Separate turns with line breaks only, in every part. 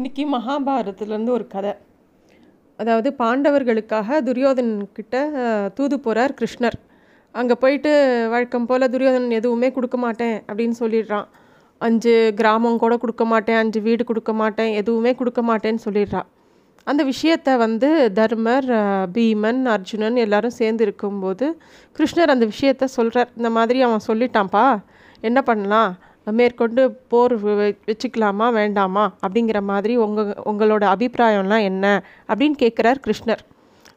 இன்னைக்கு மகாபாரதத்துலேருந்து ஒரு கதை. அதாவது பாண்டவர்களுக்காக துரியோதனன்கிட்ட அஹ், தூது போகிறார் கிருஷ்ணர். அங்கே போயிட்டு வழக்கம் போல் துரியோதனன் எதுவுமே கொடுக்க மாட்டேன் அப்படின்னு சொல்லிடுறான். அஞ்சு கிராமம் கூட கொடுக்க மாட்டேன் அஞ்சு வீடு கொடுக்க மாட்டேன் எதுவுமே கொடுக்க மாட்டேன்னு சொல்லிடுறான் அந்த விஷயத்தை வந்து தர்மர் பீமன் அர்ஜுனன் எல்லாரும் சேர்ந்து இருக்கும்போது கிருஷ்ணர் அந்த விஷயத்த சொல்கிறார் இந்த மாதிரி அவன் சொல்லிட்டான்ப்பா என்ன பண்ணலாம்? மேற்கொண்டு போர் வச்சுக்கலாமா வேண்டாமா? அப்படிங்கிற மாதிரி உங்கள் உங்களோட அபிப்பிராயம்லாம் என்ன? அப்படின்னு கேட்குறார் கிருஷ்ணர்.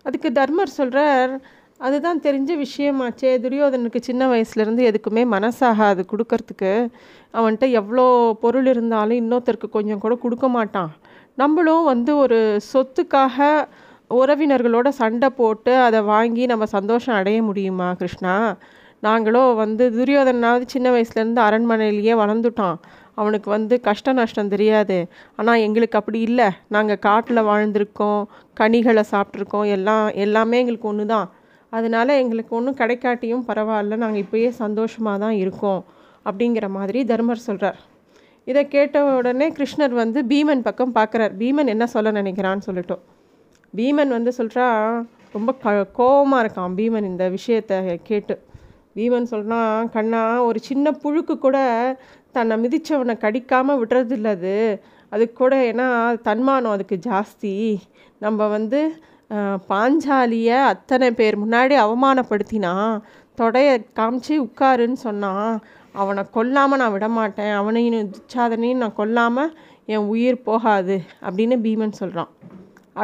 அதுக்கு தர்மர் சொல்கிறார் அதுதான் தெரிஞ்ச விஷயமாச்சே துரியோதனுக்கு சின்ன வயசுலேருந்து எதுக்குமே மனசாகாது கொடுக்கறதுக்கு. அவன்கிட்ட எவ்வளோ பொருள் இருந்தாலும் இன்னொருத்தருக்கு கொஞ்சம் கூட கொடுக்க மாட்டான். நம்மளும் வந்து ஒரு சொத்துக்காக உறவினர்களோட சண்டை போட்டு அதை வாங்கி நம்ம சந்தோஷம் அடைய முடியுமா கிருஷ்ணா? நாங்களும் வந்து துரியோதனாவது சின்ன வயசுலேருந்து அரண்மனையிலேயே வளர்ந்துட்டான் அவனுக்கு வந்து கஷ்ட நஷ்டம் தெரியாது. ஆனால் எங்களுக்கு அப்படி இல்லை. நாங்கள் காட்டில் வாழ்ந்திருக்கோம் கனிகளை சாப்பிட்ருக்கோம் எல்லாம் எல்லாமே எங்களுக்கு ஒன்று தான் அதனால எங்களுக்கு ஒன்றும் கிடைக்காட்டியும் பரவாயில்ல. நாங்கள் இப்பயே சந்தோஷமாக தான் இருக்கோம். அப்படிங்கிற மாதிரி தர்மர் சொல்கிறார் இதை கேட்ட உடனே கிருஷ்ணர் வந்து பீமன் பக்கம் பார்க்குறார். பீமன் என்ன சொல்ல நினைக்கிறான்னு சொல்லிட்டோம். பீமன் வந்து சொல்கிறா ரொம்ப க கோவமாக இருக்கான் பீமன் இந்த விஷயத்தை கேட்டு. பீமன் சொல்கிறான் கண்ணா ஒரு சின்ன புழுக்கு கூட தன்னை மிதித்தவனை கடிக்காமல் விடுறதில்ல அது. அது கூட ஏன்னா தன்மானம் அதுக்கு ஜாஸ்தி. நம்ம வந்து பாஞ்சாலியை அத்தனை பேர் முன்னாடி அவமானப்படுத்தினா தொடைய காமிச்சு உட்காருன்னு சொன்னான். அவனை கொல்லாமல் நான் விட மாட்டேன் அவனையும் துச்சாதனையும் நான் கொல்லாமல் என் உயிர் போகாது. அப்படின்னு பீமன் சொல்கிறான்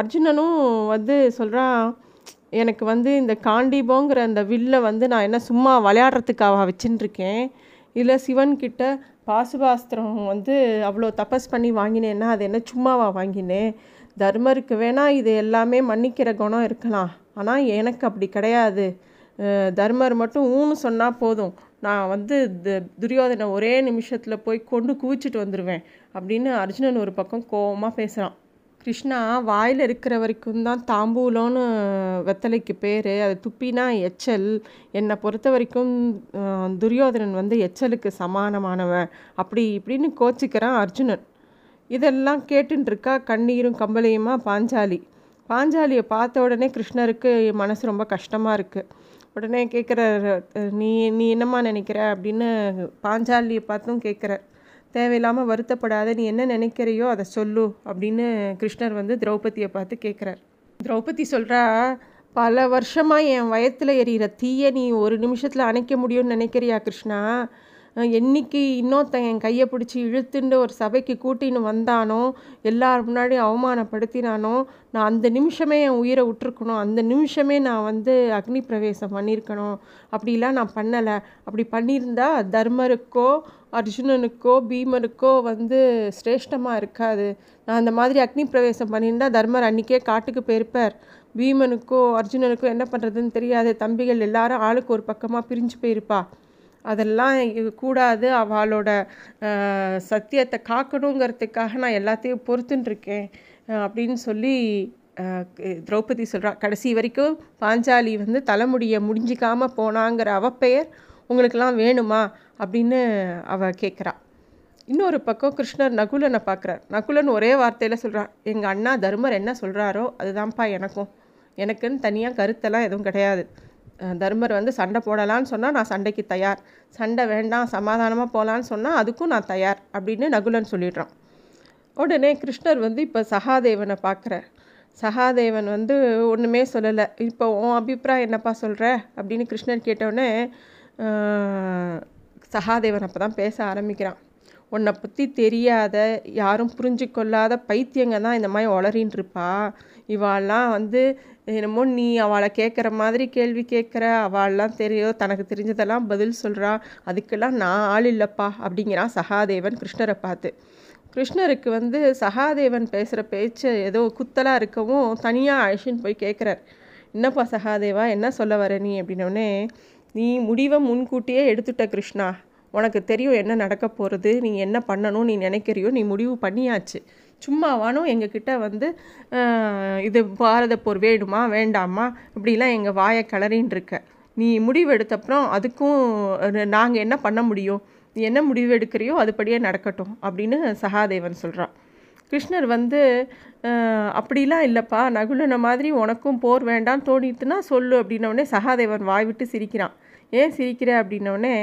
அர்ஜுனனும் வந்து சொல்கிறான் எனக்கு வந்து இந்த காண்டிபோங்கிற அந்த வில்லை வந்து நான் என்ன சும்மா விளையாடுறதுக்காக வச்சுட்டுருக்கேன் இல்லை சிவன்கிட்ட பாசுபாஸ்திரம் வந்து அவ்வளோ தபஸ் பண்ணி வாங்கினேன்னா அது என்ன சும்மாவா வாங்கினேன்? தர்மருக்கு வேணால் இது எல்லாமே மன்னிக்கிற குணம் இருக்கலாம். ஆனால் எனக்கு அப்படி கிடையாது. தர்மர் மட்டும் ஊன்னு சொன்னால் போதும். நான் வந்து த- துரியோதனை ஒரே நிமிஷத்தில் போய் கொண்டு குவிச்சிட்டு வந்துடுவேன் அப்படின்னு அர்ஜுனன் ஒரு பக்கம் கோவமாக பேசுகிறான் கிருஷ்ணா வாயில் இருக்கிற வரைக்கும் தான் தாம்பூலம்னு வெத்தலைக்கு பேர். அது துப்பினா எச்சல். என்னை பொறுத்த வரைக்கும் துரியோதனன் வந்து எச்சலுக்கு சமானமானவன். அப்படி இப்படின்னு கோச்சிக்கிறான் அர்ஜுனன். இதெல்லாம் கேட்டுருக்கா கண்ணீரும் கம்பளையுமா பாஞ்சாலி. பாஞ்சாலியை பார்த்த உடனே கிருஷ்ணருக்கு மனசு ரொம்ப கஷ்டமாக இருக்குது உடனே கேட்குற நீ நீ என்னம்மா நினைக்கிற? அப்படின்னு பாஞ்சாலியை பார்த்தும் கேட்குற தேவையில்லாமல் வருத்தப்படாத நீ என்ன நினைக்கிறையோ அதை சொல்லு அப்படின்னு கிருஷ்ணர் வந்து திரௌபதியை பார்த்து கேட்குறார். திரௌபதி சொல்கிறா பல வருஷமாக என் வயத்தில் எரியிற தீயை நீ ஒரு நிமிஷத்தில் அணைக்க முடியும்னு நினைக்கிறியா கிருஷ்ணா? என்னைக்கு இன்னொருத்தன் என் கையை பிடிச்சி இழுத்துண்டு ஒரு சபைக்கு கூட்டின்னு வந்தானோ எல்லார் முன்னாடியும் அவமானப்படுத்தினானோ நான் அந்த நிமிஷமே என் உயிரை விட்டுருக்கணும் அந்த நிமிஷமே நான் வந்து அக்னி பிரவேசம் பண்ணியிருக்கணும். அப்படிலாம் நான் பண்ணலை. அப்படி பண்ணியிருந்தா தர்மருக்கோ அர்ஜுனனுக்கோ பீமருக்கோ வந்து சிரேஷ்டமாக இருக்காது. நான் அந்த மாதிரி அக்னி பிரவேசம் பண்ணியிருந்தா தர்மர் அன்றைக்கே காட்டுக்கு போயிருப்பார். பீமனுக்கோ அர்ஜுனனுக்கோ என்ன பண்ணுறதுன்னு தெரியாது தம்பிகள் எல்லாரும் ஆளுக்கு ஒரு பக்கமாக பிரிஞ்சு போயிருப்பா. அதெல்லாம் கூடாது. அவளோட சத்தியத்தை காக்கணுங்கிறதுக்காக நான் எல்லாத்தையும் பொறுத்துன்னு இருக்கேன் அப்படின்னு சொல்லி திரௌபதி சொல்கிறா கடைசி வரைக்கும் பாஞ்சாலி வந்து தலைமுடியை முடிஞ்சிக்காமல் போனாங்கிற அவப்பெயர் உங்களுக்கெல்லாம் வேணுமா? அப்படின்னு அவ கேட்குறா இன்னொரு பக்கம் கிருஷ்ணர் நகுலனை பார்க்குறார் நகுலன் ஒரே வார்த்தையில் சொல்கிறார் எங்கள் அண்ணா தர்மர் என்ன சொல்கிறாரோ அதுதான்ப்பா எனக்கும். எனக்குன்னு தனியாக கருத்தெல்லாம் எதுவும் கிடையாது. தர்மர் வந்து சண்டை போடலான்னு சொன்னால் நான் சண்டைக்கு தயார். சண்டை வேண்டாம் சமாதானமாக போகலான்னு சொன்னால் அதுக்கும் நான் தயார் அப்படின்னு நகுலன் சொல்லிடுறான். உடனே கிருஷ்ணர் வந்து இப்போ சகாதேவனை பார்க்குறார் சகாதேவன் வந்து ஒன்றுமே சொல்லலை. இப்போ உன் அபிப்பிராயம் என்னப்பா சொல்கிற அப்படின்னு கிருஷ்ணர் கேட்டவுடனே சகாதேவன் அப்போ தான் பேச ஆரம்பிக்கிறான். உன்னை பற்றி தெரியாத யாரும் புரிஞ்சு கொள்ளாத பைத்தியங்க தான் இந்த மாதிரி உளறின்னு இருப்பா இவாள்லாம் வந்து என்னமோ நீ அவளை கேட்குற மாதிரி கேள்வி கேட்குற அவள்லாம் தெரியும் தனக்கு தெரிஞ்சதெல்லாம் பதில் சொல்கிறா அதுக்கெல்லாம் நான் ஆள் இல்லைப்பா அப்படிங்கிறான் சகாதேவன் கிருஷ்ணரை பார்த்து. கிருஷ்ணருக்கு வந்து சகாதேவன் பேசுகிற பேச்சு ஏதோ குத்தலாக இருக்கவும் தனியாக அழிச்சின்னு போய் கேட்குறார் என்னப்பா சகாதேவா என்ன சொல்ல வர நீ? அப்படின்னோடனே நீ முடிவை முன்கூட்டியே எடுத்துட்ட கிருஷ்ணா உனக்கு தெரியும் என்ன நடக்க போகிறது நீ என்ன பண்ணணும் நீ நினைக்கிறியோ நீ முடிவு பண்ணியாச்சு. சும்மாவானும் எங்ககிட்ட வந்து இது பாரத போர் வேணுமா வேண்டாமா? இப்படிலாம் எங்கள் வாயை கிளறின்னு இருக்க. நீ முடிவு எடுத்தப்புறம் அதுக்கும் நாங்கள் என்ன பண்ண முடியும்? நீ என்ன முடிவு எடுக்கிறியோ அதுபடியே நடக்கட்டும் அப்படின்னு சகாதேவன் சொல்கிறான் கிருஷ்ணர் வந்து அப்படிலாம் இல்லைப்பா நகுலனை மாதிரி உனக்கும் போர் வேண்டாம் தோணிட்டுனா சொல்லு அப்படின்னோடனே சகாதேவன் வாய் விட்டு சிரிக்கிறான். ஏன் சிரிக்கிற? அப்படின்னோடனே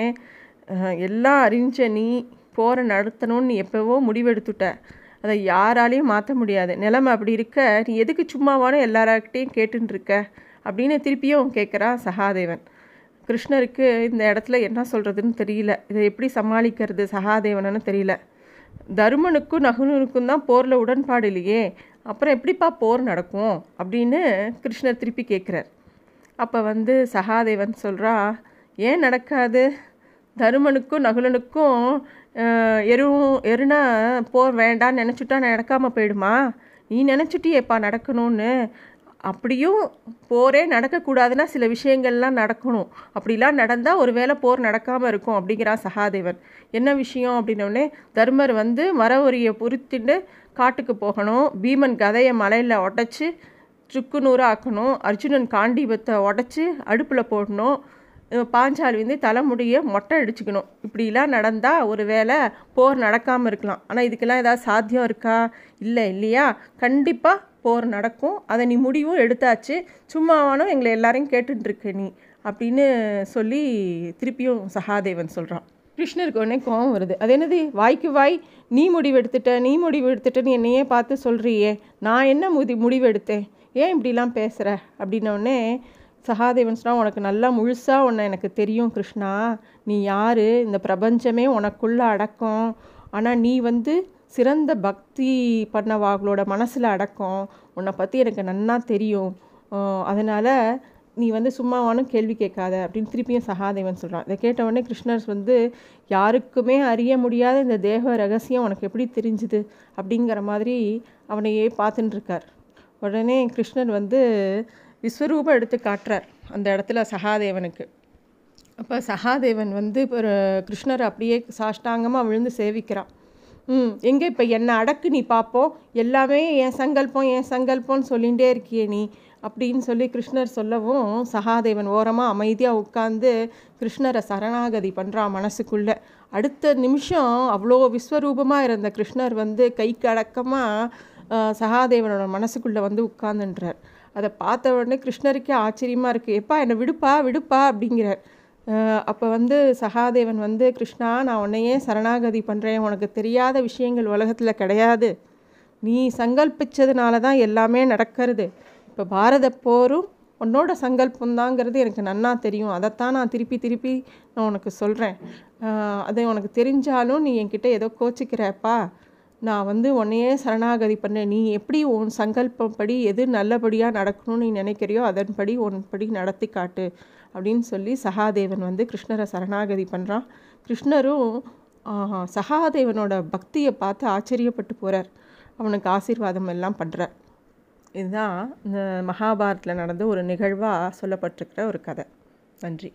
எல்லாம் அறிஞ்ச நீ போரை நடத்தணும்னு நீ எப்போவோ முடிவெடுத்துட்ட. அதை யாராலையும் மாற்ற முடியாது. நிலைமை அப்படி இருக்க நீ எதுக்கு சும்மாவானோ எல்லார்கிட்டையும் கேட்டுன்ட்ருக்க அப்படின்னு திருப்பியும் கேட்குறான் சகாதேவன். கிருஷ்ணருக்கு இந்த இடத்துல என்ன சொல்கிறதுன்னு தெரியல. இதை எப்படி சமாளிக்கிறது சகாதேவனன்னு தெரியல. தருமனுக்கும் நகுனனுக்கும் தான் போரில் உடன்பாடு இல்லையே. அப்புறம் எப்படிப்பா போர் நடக்கும் அப்படின்னு கிருஷ்ணர் திருப்பி கேட்குறார் அப்போ வந்து சகாதேவன் சொல்கிறா ஏன் நடக்காது? தருமனுக்கும் நகுலனுக்கும் எருவும் எருனா போர் வேண்டான்னு நினச்சிட்டா நடக்காமல் போயிடுமா? நீ நினச்சிட்டியேப்பா நடக்கணும்னு. அப்படியும் போரே நடக்கக்கூடாதுன்னா சில விஷயங்கள்லாம் நடக்கணும். அப்படிலாம் நடந்தால் ஒரு வேளை போர் நடக்காமல் இருக்கும் அப்படிங்கிறான் சகாதேவன். என்ன விஷயம் அப்படின்னோடனே தர்மர் வந்து மரவரியை உரியை காட்டுக்கு போகணும். பீமன் கதையை மலையில் உடச்சி சுக்குநூறு ஆக்கணும். அர்ஜுனன் காண்டீபத்தை உடச்சி அடுப்பில் போடணும். பாஞ்சாலி வந்து தலைமுடியை மொட்டை அடிச்சுக்கணும். இப்படிலாம் நடந்தால் ஒரு வேளை போர் நடக்காமல் இருக்கலாம். ஆனால் இதுக்கெல்லாம் ஏதாவது சாத்தியம் இருக்கா? இல்லை இல்லையா? கண்டிப்பாக போர் நடக்கும். அதை நீ முடிவும் எடுத்தாச்சு. சும்மாவானும் எங்களை எல்லாரையும் கேட்டுட்ருக்க நீ அப்படின்னு சொல்லி திருப்பியும் சகாதேவன் சொல்கிறான் கிருஷ்ணருக்கு உடனே கோவம் வருது. அது என்னது? வாய்க்கு வாய் நீ முடிவு எடுத்துட்ட நீ முடிவு எடுத்துட்டன்னு என்னையே பார்த்து சொல்கிறியே நான் என்ன முதி முடிவு எடுத்தேன் ஏன் இப்படிலாம் பேசுகிற அப்படின்னோடனே சகாதேவன் சொன்னால் உனக்கு நல்லா முழுசாக உன்னை எனக்கு தெரியும் கிருஷ்ணா. நீ யார்? இந்த பிரபஞ்சமே உனக்குள்ளே அடக்கம். ஆனால் நீ வந்து சிறந்த பக்தி பண்ணவாகளோட மனசில் அடக்கம். உன்னை பற்றி எனக்கு நன்னா தெரியும். அதனால் நீ வந்து சும்மாவானும் கேள்வி கேட்காத அப்படின்னு திருப்பியும் சகாதேவன் சொல்கிறான் இதை கேட்ட உடனே கிருஷ்ணர் வந்து யாருக்குமே அறிய முடியாத இந்த தேக ரகசியம் உனக்கு எப்படி தெரிஞ்சுது? அப்படிங்கிற மாதிரி அவனையே பார்த்துட்டுருக்கார் உடனே கிருஷ்ணர் வந்து விஸ்வரூபம் எடுத்து காட்டுறார் அந்த இடத்துல சகாதேவனுக்கு. அப்போ சகாதேவன் வந்து ஒரு கிருஷ்ணர் அப்படியே சாஷ்டாங்கமாக விழுந்து சேவிக்கிறான். ம் எங்கே இப்போ என்னை அடக்கு நீ பார்ப்போம் எல்லாமே என் சங்கல்பம் என் சங்கல்பம்னு சொல்லிகிட்டே இருக்கியே நீ அப்படின்னு சொல்லி கிருஷ்ணர் சொல்லவும் சகாதேவன் ஓரமாக அமைதியாக உட்காந்து கிருஷ்ணரை சரணாகதி பண்ணுறான் மனசுக்குள்ளே. அடுத்த நிமிஷம் அவ்வளோ விஸ்வரூபமாக இருந்த கிருஷ்ணர் வந்து கைக்கு அடக்கமாக சகாதேவனோட மனசுக்குள்ளே வந்து உட்கார்ந்துன்றார். அதை பார்த்த உடனே கிருஷ்ணருக்கே ஆச்சரியமாக இருக்குது எப்பா என்னை விடுப்பா விடுப்பா அப்படிங்கிறார். அப்போ வந்து சகாதேவன் வந்து கிருஷ்ணா நான் உன்னையே சரணாகதி பண்ணுறேன் உனக்கு தெரியாத விஷயங்கள் உலகத்தில் கிடையாது. நீ சங்கல்பிச்சதுனால தான் எல்லாமே நடக்கிறது. இப்போ பாரத போரும் உன்னோட சங்கல்பந்தாங்கிறது எனக்கு நன்னா தெரியும். அதைத்தான் நான் திருப்பி திருப்பி நான் உனக்கு சொல்கிறேன் அதை உனக்கு தெரிஞ்சாலும் நீ என்கிட்ட ஏதோ கோச்சிக்கிறப்பா. நான் வந்து உன்னையே சரணாகதி பண்ணேன். நீ எப்படி உன் சங்கல்பப்படி எது நல்லபடியாக நடக்கணும்னு நீ நினைக்கிறியோ அதன்படி உன்படி நடத்தி காட்டு அப்படின்னு சொல்லி சகாதேவன் வந்து கிருஷ்ணரை சரணாகதி பண்ணுறான் கிருஷ்ணரும் சகாதேவனோட பக்தியை பார்த்து ஆச்சரியப்பட்டு போகிறார் அவனுக்கு ஆசீர்வாதம் எல்லாம் பண்ணுறார் இதுதான் இந்த மகாபாரத்தில் நடந்த ஒரு நிகழ்வாக சொல்லப்பட்டிருக்கிற ஒரு கதை. நன்றி.